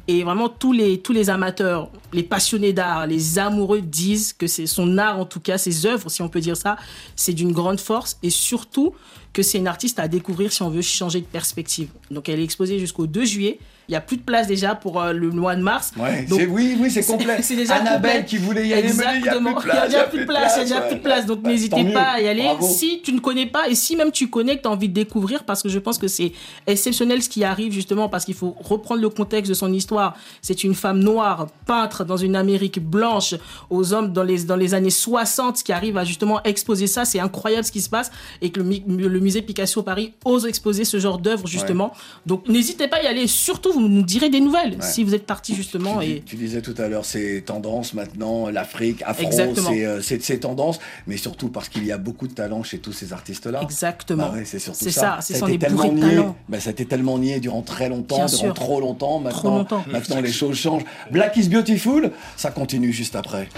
Et vraiment tous les, tous les amateurs, les passionnés d'art, les amoureux disent que c'est son art en tout cas, ses œuvres si on peut dire ça, c'est d'une grande force et surtout que c'est une artiste à découvrir si on veut changer de perspective. Donc elle est exposée jusqu'au 2 juillet. Il n'y a plus de place déjà pour euh, le mois de mars. Ouais, Donc, oui, oui, c'est complet. C'est déjà Annabelle qui voulait y aller, me dit, il y a plus de Exactement. place, Il y a plus de place. Il y a plus de place. Donc Bah, n'hésitez pas à y aller. Bravo. Si tu ne connais pas et si même tu connais, que tu as envie de découvrir, parce que je pense que c'est exceptionnel ce qui arrive justement parce qu'il faut reprendre le contexte de son histoire. C'est une femme noire, peintre dans une Amérique blanche, aux hommes dans les, dans les années 60 qui arrive à justement exposer ça. C'est incroyable ce qui se passe et que le musée Picasso Paris ose exposer ce genre d'œuvre justement. Donc n'hésitez pas à y aller. Surtout, vous nous direz des nouvelles si vous êtes parti justement. Et... Tu disais tout à l'heure, c'est tendance maintenant, l'Afrique, Afro, c'est euh, c'est- c'est tendance, mais surtout parce qu'il y a beaucoup de talent chez tous ces artistes-là. Exactement. Bah ouais, c'est surtout ça. ça, c'est ça, été tellement nié. Bah, ça a été tellement nié durant très longtemps, Bien durant sûr. trop longtemps. Maintenant, Trop longtemps. maintenant les choses changent. Black is Beautiful, ça continue juste après.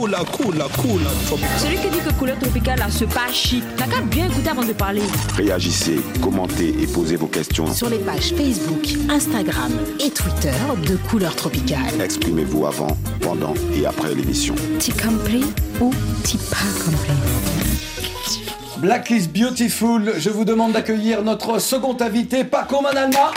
Cool, cool, cool. Celui qui dit que couleur tropicale a ce pas chic, n'a qu'à bien écouter avant de parler. Réagissez, commentez et posez vos questions. Sur les pages Facebook, Instagram et Twitter de Couleur Tropicale. Exprimez-vous avant, pendant et après l'émission. T'y compris ou t'y pas compris Black is Beautiful, je vous demande d'accueillir notre second invité, Paco Manalma.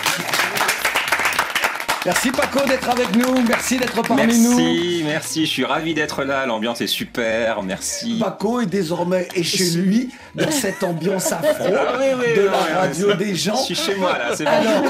Merci Paco d'être avec nous, merci d'être parmi nous. Merci, merci, je suis ravi d'être là, l'ambiance est super, merci. Paco est désormais chez lui dans cette ambiance afro Ah oui, oui, de oui, la radio des gens. Je suis chez moi là, c'est bon. Alors,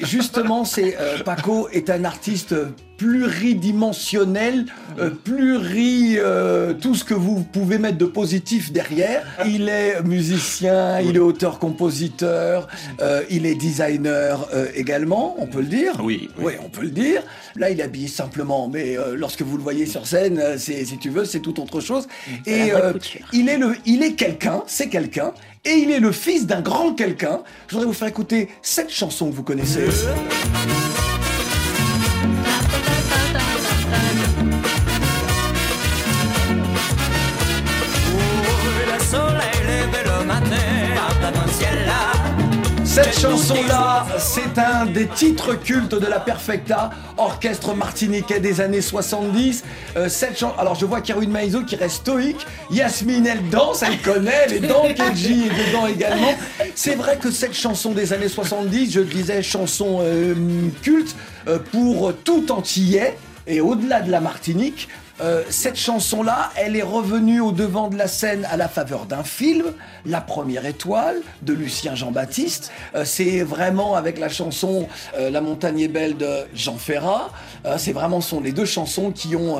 justement, c'est euh, Paco est un artiste pluridimensionnel, euh, pluri euh, tout ce que vous pouvez mettre de positif derrière. Il est musicien, il est auteur-compositeur, euh, il est designer euh, également, on peut le dire. Oui, oui, on peut le dire. Là, il est habillé simplement, mais euh, lorsque vous le voyez sur scène, c'est, si tu veux, c'est tout autre chose. Et euh, il est le, il est quelqu'un, c'est quelqu'un, et il est le fils d'un grand quelqu'un. Je voudrais vous faire écouter cette chanson que vous connaissez. Le Cette chanson-là, c'est un des titres cultes de la Perfecta, orchestre martiniquais des années 70. Euh, cette chan- Alors je vois Caroline Maïzo qui reste stoïque, Yasmine elle danse, elle connaît, elle est dedans, Kenji est dedans également. C'est vrai que cette chanson des années 70, je le disais, chanson euh, culte euh, pour tout antillais et au-delà de la Martinique. Euh, cette chanson-là, elle est revenue au devant de la scène à la faveur d'un film, La Première Étoile, de Lucien Jean-Baptiste. Euh, c'est vraiment avec la chanson euh, La Montagne est belle de Jean Ferrat. Euh, c'est vraiment sont les deux chansons qui ont,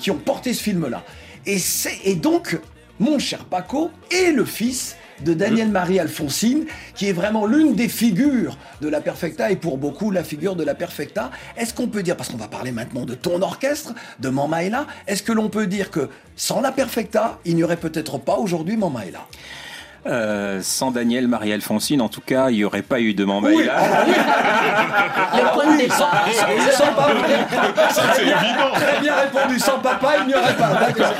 qui ont porté ce film-là. Et, c'est- et donc, mon cher Paco est le fils de Daniel Marie Alfonsine, qui est vraiment l'une des figures de la Perfecta et pour beaucoup la figure de la Perfecta. Est-ce qu'on peut dire, parce qu'on va parler maintenant de ton orchestre, de Mamaïla, est-ce que l'on peut dire que sans la Perfecta, il n'y aurait peut-être pas aujourd'hui Mamaïla Euh, sans Daniel Marie-Alphonsine, en tout cas, il n'y aurait pas eu de Mambaïla. Alors point de oui, sans, sans- papa. Très bien, très bien répondu. Sans papa, il n'y aurait pas. D'accord.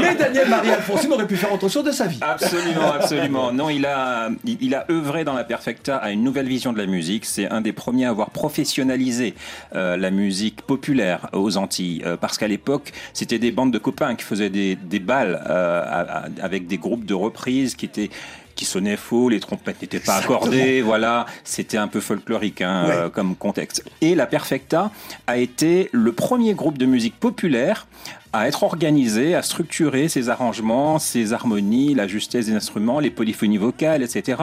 Mais Daniel Marie-Alphonsine aurait pu faire autre chose de sa vie. Absolument, absolument. Non, il a, il, il a œuvré dans la Perfecta à une nouvelle vision de la musique. C'est un des premiers à avoir professionnalisé euh, la musique populaire aux Antilles. Euh, parce qu'à l'époque, c'était des bandes de copains qui faisaient des, des balles euh, à- à- avec des groupes de reprises qui étaient qui sonnaient faux, les trompettes n'étaient pas accordées, voilà, c'était un peu folklorique hein, Ouais. euh, comme contexte. Et la Perfecta a été le premier groupe de musique populaire à être organisé, à structurer ses arrangements, ses harmonies, la justesse des instruments, les polyphonies vocales, etc.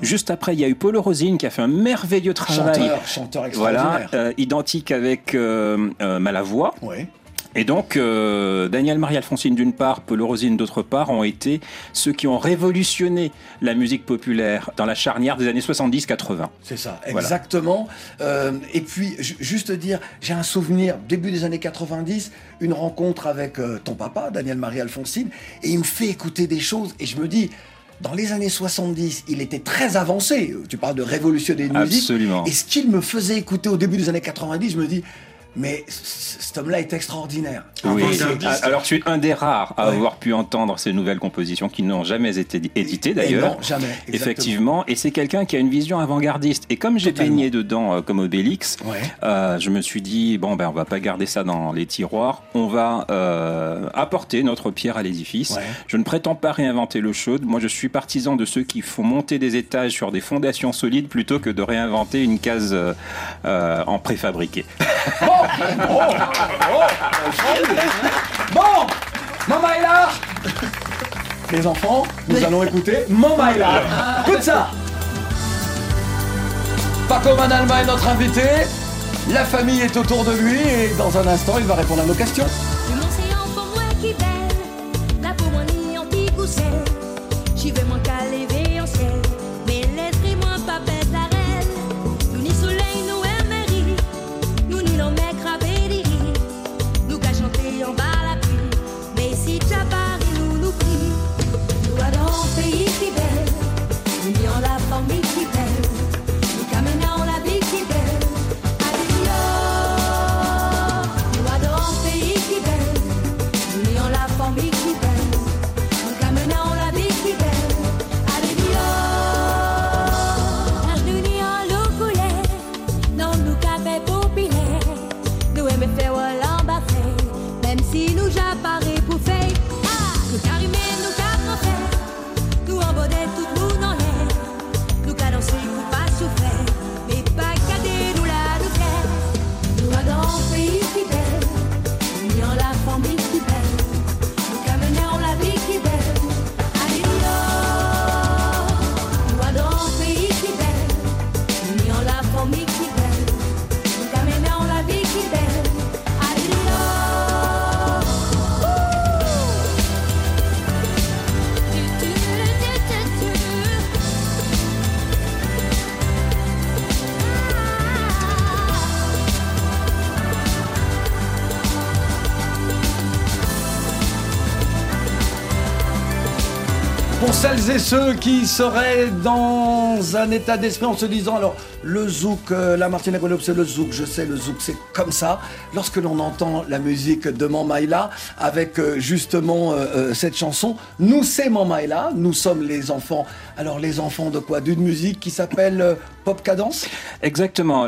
Juste après, il y a eu Paul Rosine qui a fait un merveilleux travail. Chanteur, chanteur Voilà, extraordinaire. euh, identique avec euh, euh, Malavoie. Ouais. Et donc, euh, Daniel Marie-Alphonsine d'une part, Paul Rosine d'autre part, ont été ceux qui ont révolutionné la musique populaire dans la charnière des années 70-80. C'est ça, Voilà. exactement. Euh, et puis, ju- juste dire, j'ai un souvenir, début des années 90, une rencontre avec euh, ton papa, Daniel Marie-Alphonsine, et il me fait écouter des choses, et je me dis, dans les années 70, il était très avancé. Tu parles de révolutionner une musique. Absolument. Et ce qu'il me faisait écouter au début des années 90, je me dis, mais cet homme-là est extraordinaire. Oui. Avant-gardiste. Alors, je suis un des rares à Ouais. avoir pu entendre ces nouvelles compositions qui n'ont jamais été éditées d'ailleurs. non, jamais. exactement. Effectivement, et c'est quelqu'un qui a une vision avant-gardiste. Et comme j'ai baigné dedans euh, comme Obélix, Ouais. euh, je me suis dit bon ben on va pas garder ça dans les tiroirs, on va euh, apporter notre pierre à l'édifice. Ouais. Je ne prétends pas réinventer l'eau chaude. Moi, je suis partisan de ceux qui font monter des étages sur des fondations solides plutôt que de réinventer une case euh, euh, en préfabriqué. Bon, bon, bon, Mama est Les enfants, nous allons écouter Mama est là. Écoute ça. Paco Manalma est notre invité, la famille est autour de lui et dans un instant il va répondre à nos questions. Et ceux qui seraient dans un état d'esprit en se disant alors le zouk, euh, la Martina Guadeloupe c'est le zouk, je sais le zouk c'est comme ça. Lorsque l'on entend la musique de Mamaïla avec euh, justement euh, cette chanson, nous c'est Mamaïla, nous sommes les enfants. Alors les enfants de quoi? D'une musique qui s'appelle Pop Cadence Exactement.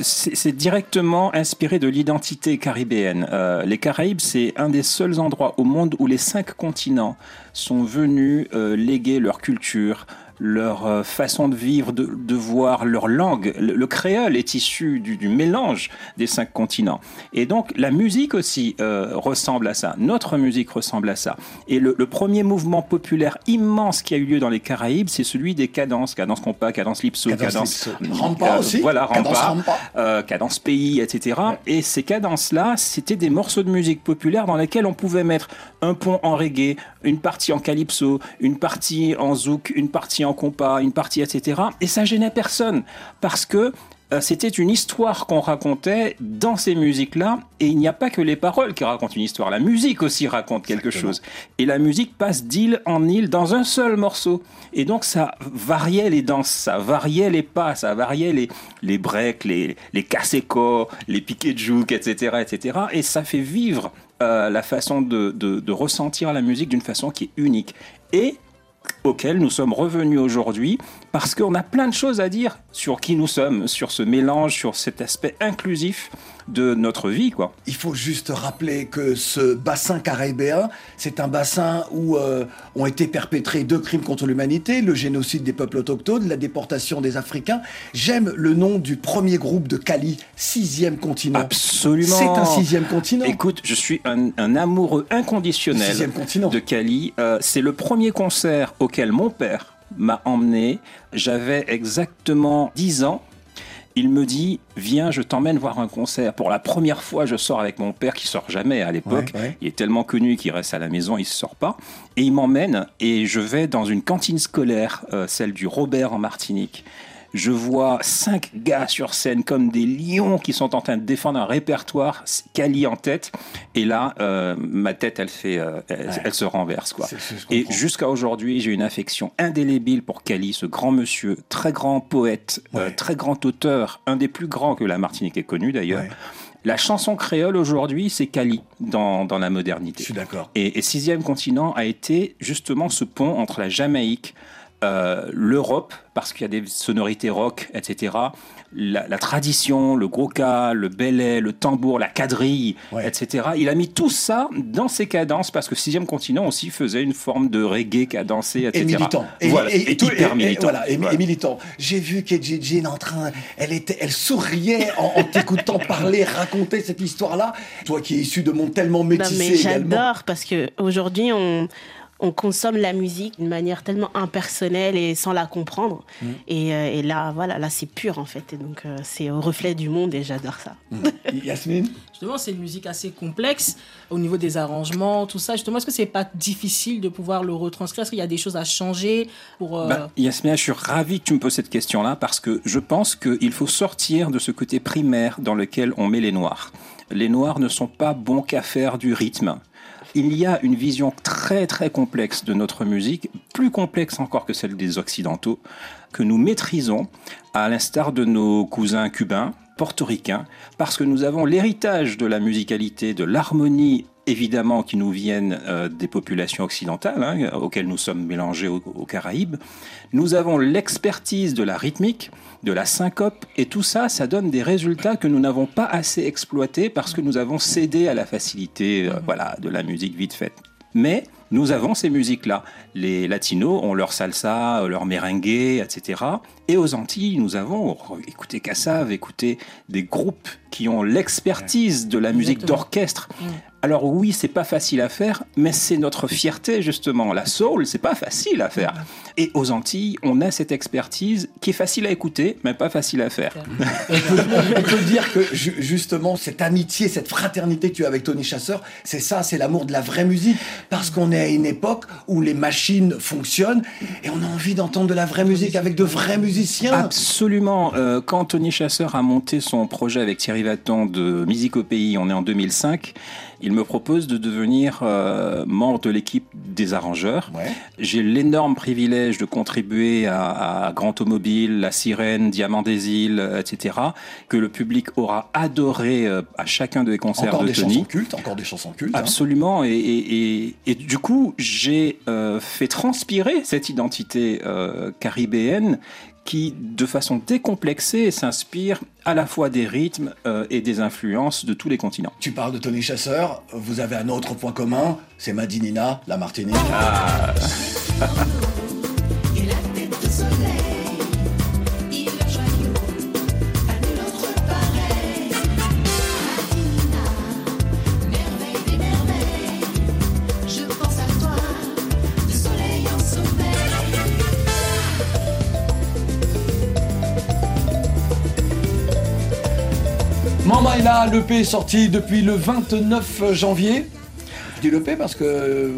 C'est directement inspiré de l'identité caribéenne. Euh, les Caraïbes, c'est un des seuls endroits au monde où les cinq continents sont venus euh, léguer leur culture, leur euh, façon de vivre, de, de voir leur langue. Le, le créole est issu du, du mélange des cinq continents. Et donc la musique aussi euh, ressemble à ça. Notre musique ressemble à ça. Et le, le premier mouvement populaire immense qui a eu lieu dans les Caraïbes, c'est celui des cadences, cadence compas, cadence lipso, Cadence cadence, lipso. Rampa aussi Voilà, Cadence rampa, euh, cadence pays, etc. Et ces cadences-là, c'était des morceaux de musique populaire dans lesquels on pouvait mettre un pont en reggae, une partie en calypso, une partie en zouk, une partie en compas, une partie, etc. Et ça gênait personne parce que euh, c'était une histoire qu'on racontait dans ces musiques-là, et il n'y a pas que les paroles qui racontent une histoire, la musique aussi raconte quelque chose. Et la musique passe d'île en île dans un seul morceau. Et donc ça variait les danses, ça variait les pas, ça variait les, les breaks, les, les cassecos, les piquets de jouk, etc., etc. Et ça fait vivre euh, la façon de, de- de ressentir la musique d'une façon qui est unique. Et auquel nous sommes revenus aujourd'hui parce qu'on a plein de choses à dire sur qui nous sommes, sur ce mélange, sur cet aspect inclusif de notre vie, quoi. Il faut juste rappeler que ce bassin caribéen, c'est un bassin où euh, ont été perpétrés deux crimes contre l'humanité, le génocide des peuples autochtones, la déportation des Africains. J'aime le nom du premier groupe de Cali, sixième continent. Absolument. C'est un sixième continent. Écoute, je suis un, un amoureux inconditionnel Sixième continent. de Cali. Euh, c'est le premier concert auquel mon père m'a emmené. J'avais exactement 10 ans. Il me dit, viens, je t'emmène voir un concert. Pour la première fois, je sors avec mon père qui sort jamais à l'époque. Ouais, ouais. Il est tellement connu qu'il reste à la maison, il sort pas. Et il m'emmène et je vais dans une cantine scolaire, euh, celle du Robert en Martinique. Je vois cinq gars sur scène comme des lions qui sont en train de défendre un répertoire, Cali en tête. Et là, euh, ma tête, elle fait, euh, elle, elle se renverse quoi. Et jusqu'à aujourd'hui, j'ai une affection indélébile pour Cali, ce grand monsieur, très grand poète, euh, très grand auteur, un des plus grands que la Martinique ait connu d'ailleurs. La chanson créole aujourd'hui, c'est Cali dans, dans la modernité. Je suis d'accord. Et, et Sixième Continent a été justement ce pont entre la Jamaïque, euh, l'Europe, parce qu'il y a des sonorités rock, etc. La, la tradition, le groka, le belay, le tambour, la quadrille, etc. Il a mis tout ça dans ses cadences parce que Sixième Continent aussi faisait une forme de reggae cadencé, etc. Et militant. Et, Voilà, et- et tout- hyper et- et- militant. voilà, et- Voilà. et militant. J'ai vu Kedji Jean en train, elle était, elle souriait en, en t'écoutant parler, raconter cette histoire-là. Toi qui es issu de monde tellement Non, métissé mais également. j'adore parce que aujourd'hui on, on consomme la musique d'une manière tellement impersonnelle et sans la comprendre. Mm. Et, euh, et là, voilà, là c'est pur en fait. Et donc euh, c'est au reflet du monde et j'adore ça. Yasmine? Justement, c'est une musique assez complexe au niveau des arrangements, tout ça. Justement, est-ce que c'est pas difficile de pouvoir le retranscrire? Est-ce qu'il y a des choses à changer pour euh, Bah, Yasmina, je suis ravi que tu me poses cette question-là parce que je pense qu'il faut sortir de ce côté primaire dans lequel on met les noirs. Les noirs ne sont pas bons qu'à faire du rythme. Il y a une vision très très complexe de notre musique, plus complexe encore que celle des Occidentaux, que nous maîtrisons, à l'instar de nos cousins cubains, portoricains, parce que nous avons l'héritage de la musicalité, de l'harmonie évidemment qui nous viennent euh, des populations occidentales, hein, auxquelles nous sommes mélangés aux, aux Caraïbes. Nous avons l'expertise de la rythmique, de la syncope, et tout ça, ça donne des résultats que nous n'avons pas assez exploités parce que nous avons cédé à la facilité euh, voilà, de la musique vite faite. Mais nous avons ces musiques-là. Les latinos ont leur salsa, euh, leur merengue, etc. Et aux Antilles, nous avons, écoutez Cassav, écoutez des groupes qui ont l'expertise de la musique d'orchestre. Alors oui, c'est pas facile à faire, mais c'est notre fierté justement. La soul, c'est pas facile à faire. Et aux Antilles, on a cette expertise qui est facile à écouter, mais pas facile à faire. on, peut, on peut dire que ju- justement cette amitié, cette fraternité que tu as avec Tony Chasseur, c'est ça, c'est l'amour de la vraie musique. Parce qu'on est à une époque où les machines fonctionnent et on a envie d'entendre de la vraie musique avec de vrais musiciens. Absolument. Euh, quand Tony Chasseur a monté son projet avec Thierry Vaton de Musique au Pays, on est en 2005, il me propose de devenir euh, membre de l'équipe des arrangeurs. J'ai l'énorme privilège de contribuer à, à Grand Automobile, La Sirène, Diamant des Îles, euh, etc., que le public aura adoré euh, à chacun des concerts Encore de des Tony. chansons cultes, encore des chansons cultes. hein. Absolument. Et, et, et, et du coup, j'ai euh, fait transpirer cette identité caribéenne qui, de façon décomplexée, s'inspire à la fois des rythmes euh, et des influences de tous les continents. Tu parles de Tony Chasseur, vous avez un autre point commun, c'est Madinina, la Martinique. Ah. Mamaïla, l'EP est sorti depuis le 29 janvier. Je dis l'EP parce que...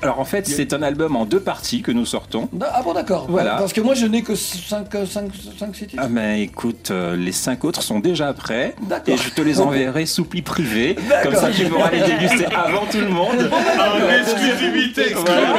euh, Alors en fait, c'est un album en deux parties que nous sortons. Ah bon d'accord. Voilà. Parce que moi je n'ai que 5 5 5 6 titres. Ah mais écoute, euh, les cinq autres sont déjà prêts D'accord. et je te les enverrai sous pli privé, comme ça tu pourras les déguster avant tout le monde. En exclusivité, Voilà.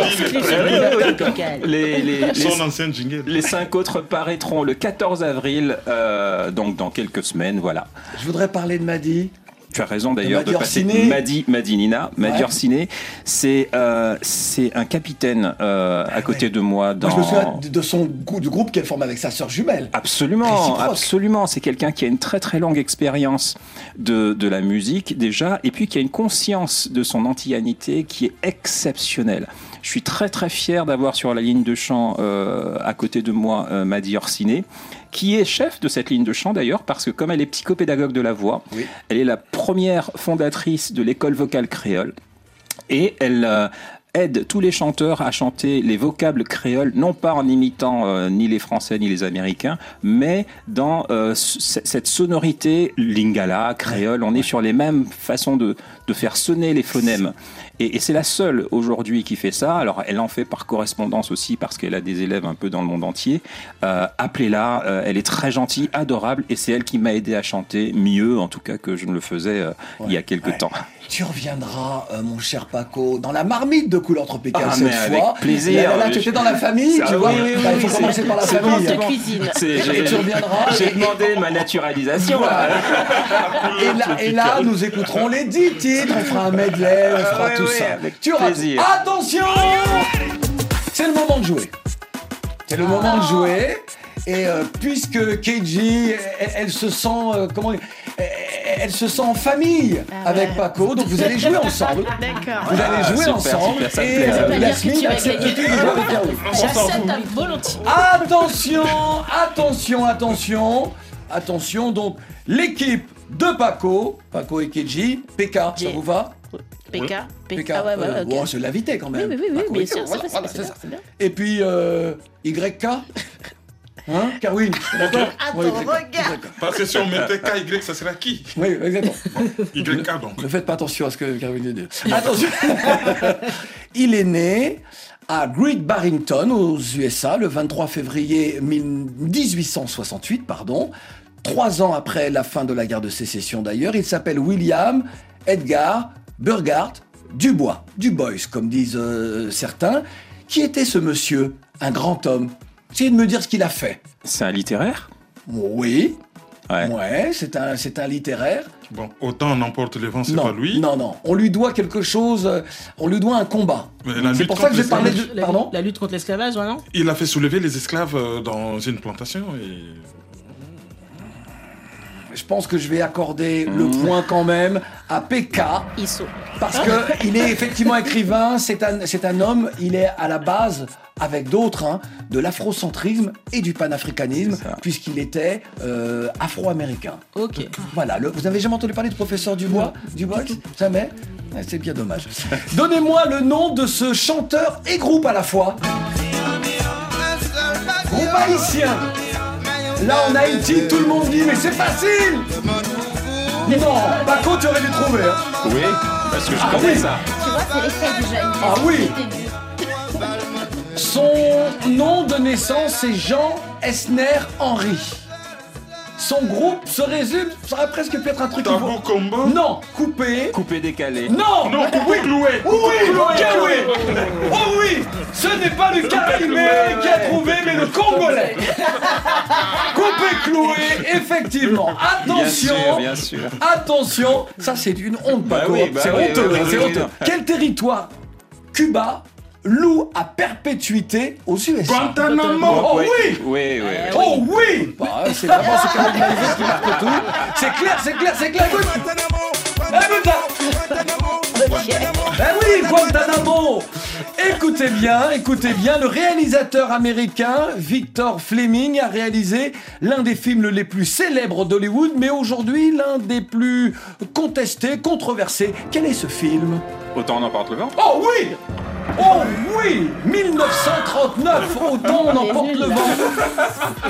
Les, les, les- Son ancien jingle. les cinq autres paraîtront le 14 avril, euh, donc dans quelques semaines, voilà. Je voudrais parler de Madi. Tu as raison d'ailleurs de passer. Madi, Madi Nina, Madi Ouais. C'est euh, c'est un capitaine euh, à côté de moi dans. Moi je me souviens de- son du groupe qu'elle forme avec sa sœur jumelle. Absolument, Réciproque. absolument. C'est quelqu'un qui a une très très longue expérience de, de la musique déjà, et puis qui a une conscience de son antillanité qui est exceptionnelle. Je suis très très fier d'avoir sur la ligne de chant euh, à côté de moi euh, Madi Orsiné, qui est chef de cette ligne de chant d'ailleurs, parce que comme elle est psychopédagogue de la voix, elle est la première fondatrice de l'école vocale créole. Et elle euh, aide tous les chanteurs à chanter les vocables créoles, non pas en imitant euh, ni les Français ni les Américains, mais dans euh, cette sonorité lingala, créole. On est sur les mêmes façons de, de faire sonner les phonèmes. Et, et c'est la seule aujourd'hui qui fait ça. Alors elle en fait par correspondance aussi parce qu'elle a des élèves un peu dans le monde entier. Euh, Appelez-la, elle est très gentille, adorable, et c'est elle qui m'a aidé à chanter mieux, en tout cas que je ne le faisais il y a quelques temps. Tu reviendras, mon cher Paco, dans la marmite de couleur tropicale Ah, cette mais avec fois. plaisir. Là, là, tu étais dans la famille, Ah tu oui, vois. oui, Bah, il oui, faut c'est- commencer par la c'est famille. bon, hein. C'est- Et tu reviendras. J'ai demandé ma naturalisation. là. Et là, et là, nous écouterons les 10 titres, on fera un medley, on fera tout ça. avec tu auras plaisir. Attention C'est le moment de jouer. C'est le moment de jouer. Et euh, puisque Keiji, elle, elle se sent, euh, comment dire, elle, elle se sent en famille avec Paco, donc vous allez jouer ensemble. D'accord. Vous allez jouer super, ensemble. super, et euh, Yasmine accepte de jouer avec. J'accepte à volontiers. Attention, attention, attention, attention. Donc, l'équipe de Paco, Paco et Keji, PK, ça vous va? PK, PK, Ah ouais, ouais, euh, quand même. Oui, oui, oui, Paco bien et sûr, Keji, c'est voilà, c'est ça. Et puis, euh, YK Hein, Carwin D'accord Attends, Ouais, YK. regarde. Parce que si on mettait KY, ça serait qui? Oui, exactement. YK donc. Ne faites pas attention à ce que Carwin vient de dire. Attention Il est né à Great Barrington, aux USA, le 23 février 1868, pardon. Trois ans après la fin de la guerre de sécession d'ailleurs, il s'appelle William Edgar Burghardt Dubois, Dubois, comme disent euh, certains. Qui était ce monsieur Un grand homme. Essayez de me dire ce qu'il a fait. C'est un littéraire? Oui. Ouais. Ouais, c'est un, c'est un littéraire. Bon, autant on emporte le vent, c'est Non, pas lui. non, non. On lui doit quelque chose. euh, On lui doit un combat. C'est pour ça que j'ai parlé de. Pardon? La lutte contre l'esclavage, ouais, non Il a fait soulever les esclaves euh, dans une plantation et. Je pense que je vais accorder le point quand même à PK. ISO. Parce que il est effectivement écrivain, c'est un, c'est un homme, il est à la base, avec d'autres, hein, de l'afrocentrisme et du panafricanisme, puisqu'il était euh, afro-américain. Ok. Voilà, le- vous avez jamais entendu parler de professeur Dubois Dubois Jamais Ah, C'est bien dommage. Donnez-moi le nom de ce chanteur et groupe à la fois. Groupe haïtien. Là en Haïti, tout le monde dit mais c'est facile Non, Paco, tu aurais dû trouver. hein. Oui, parce que je Ah connais oui. ça. tu vois, c'est l'effet du jeune. Ah oui Son nom de naissance, c'est Jean Esner Henry. Son groupe se résume, ça aurait presque pu être un truc. Tabou qui combo Non, coupé. Coupé décalé. Non Non, coupé oui. cloué. Oui, cloué. oui. Oh oui Ce n'est pas le Caraïbé qui a trouvé, mais le Congolais Coupé cloué, effectivement. Attention Bien sûr, bien sûr. Attention, ça c'est une honte, Bah oui, bah c'est oui, honteux, oui, oui, c'est oui, honteux. non. Quel territoire? Cuba loue à perpétuité aux USA Guantanamo. Oh oui, Oui, oui. Oh oui Bah, C'est vraiment même Maïvé qui marque tout. C'est clair, c'est clair, c'est clair. Écoute là. Ben oui, Guantanamo Écoutez bien, écoutez bien, le réalisateur américain Victor Fleming a réalisé l'un des films les plus célèbres d'Hollywood, mais aujourd'hui l'un des plus contestés, controversés. Quel est ce film? Autant on emporte le vent. Oh oui Oh oui 1939, autant on emporte le vent.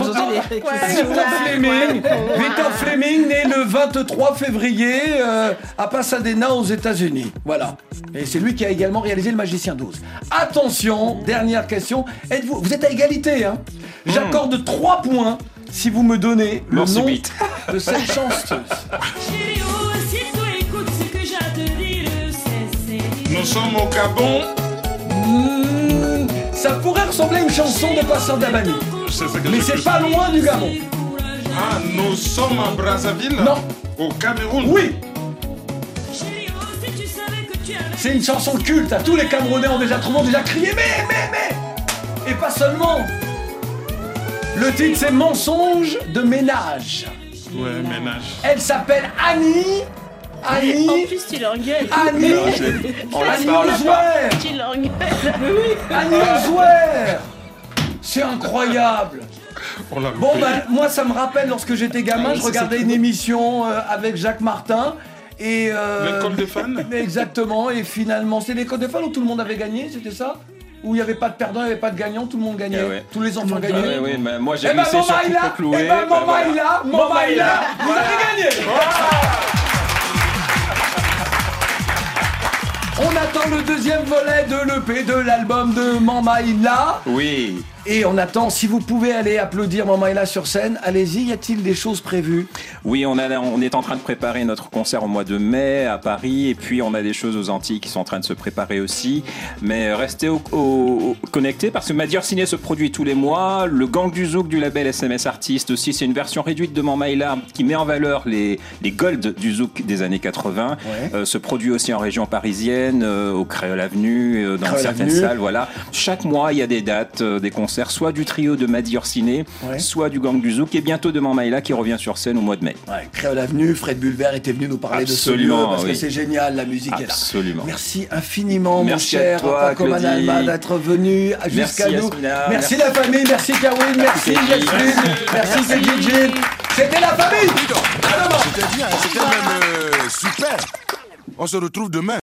Victor Fleming, Victor Fleming, né le 23 février euh, à Pasadena aux États-Unis. Voilà. Et c'est lui qui a également réalisé Le Magicien 12. Attention, dernière question. Êtes-vous, vous êtes à égalité, hein? J'accorde 3 points si vous me donnez le nom de cette chanteuse. Nous sommes au Gabon. Hmm, ça pourrait ressembler à une chanson de Passant d'Abani. Mais c'est pas loin du Gabon. Ah, nous sommes à Brazzaville Non. Au Cameroun Oui C'est une chanson culte, tous les Camerounais ont déjà, trop déjà crié mais, mais, mais Et pas seulement Le titre c'est Mensonge de ménage. Ouais, ménage. Elle s'appelle Annie Annie. En plus, tu l'engueules. Annie. Non, je l'ai- on la Annie parle pas. Ouzouer Tu l'engueules. Annie C'est incroyable. On l'a Bon ben moi ça me rappelle lorsque j'étais gamin, Ah oui, je regardais une émission euh, avec Jacques Martin. Et euh, L'école des fans. Exactement. Et finalement c'est l'école des fans où tout le monde avait gagné, c'était ça? Où il n'y avait pas de perdant, il n'y avait pas de gagnant, tout le monde gagnait, Eh ouais. tous les enfants Ah gagnaient. ouais, ouais, mais moi j'ai Eh ben glissé sur Coupé Cloué. eh bah, vous avez gagné On attend le deuxième volet de l'EP de l'album de Mamaïla. Oui. Et on attend, si vous pouvez aller applaudir Mamaïla sur scène, allez-y, y a-t-il des choses prévues? Oui, on, a, on est en train de préparer notre concert au mois de mai à Paris, et puis on a des choses aux Antilles qui sont en train de se préparer aussi. Mais restez au, au- connectés parce que Madior Ciné se produit tous les mois. Le Gang du Zouk du label SMS Artist aussi, c'est une version réduite de Mamaïla qui met en valeur les, les golds du Zouk des années 80. Ouais. Euh, se produit aussi en région parisienne, euh, au Créole Avenue, euh, dans Créole certaines Avenue. salles. Voilà. Chaque mois, il y a des dates, des concerts, soit du trio de Madi Ouais. soit du Gang du Zouk, et bientôt de Mamaïla qui revient sur scène au mois de mai. Ouais, Créole Avenue, Fred Bulver était venu nous parler de ce lieu parce que c'est génial, la musique est là. Absolument. Merci infiniment, Merci mon cher Paco. Manalma, d'être venu jusqu'à nous. Merci, Merci. la famille, merci Kawin, merci. Yasmine, merci Kiki C'était la famille. C'était bien, c'était même euh, super. On se retrouve demain.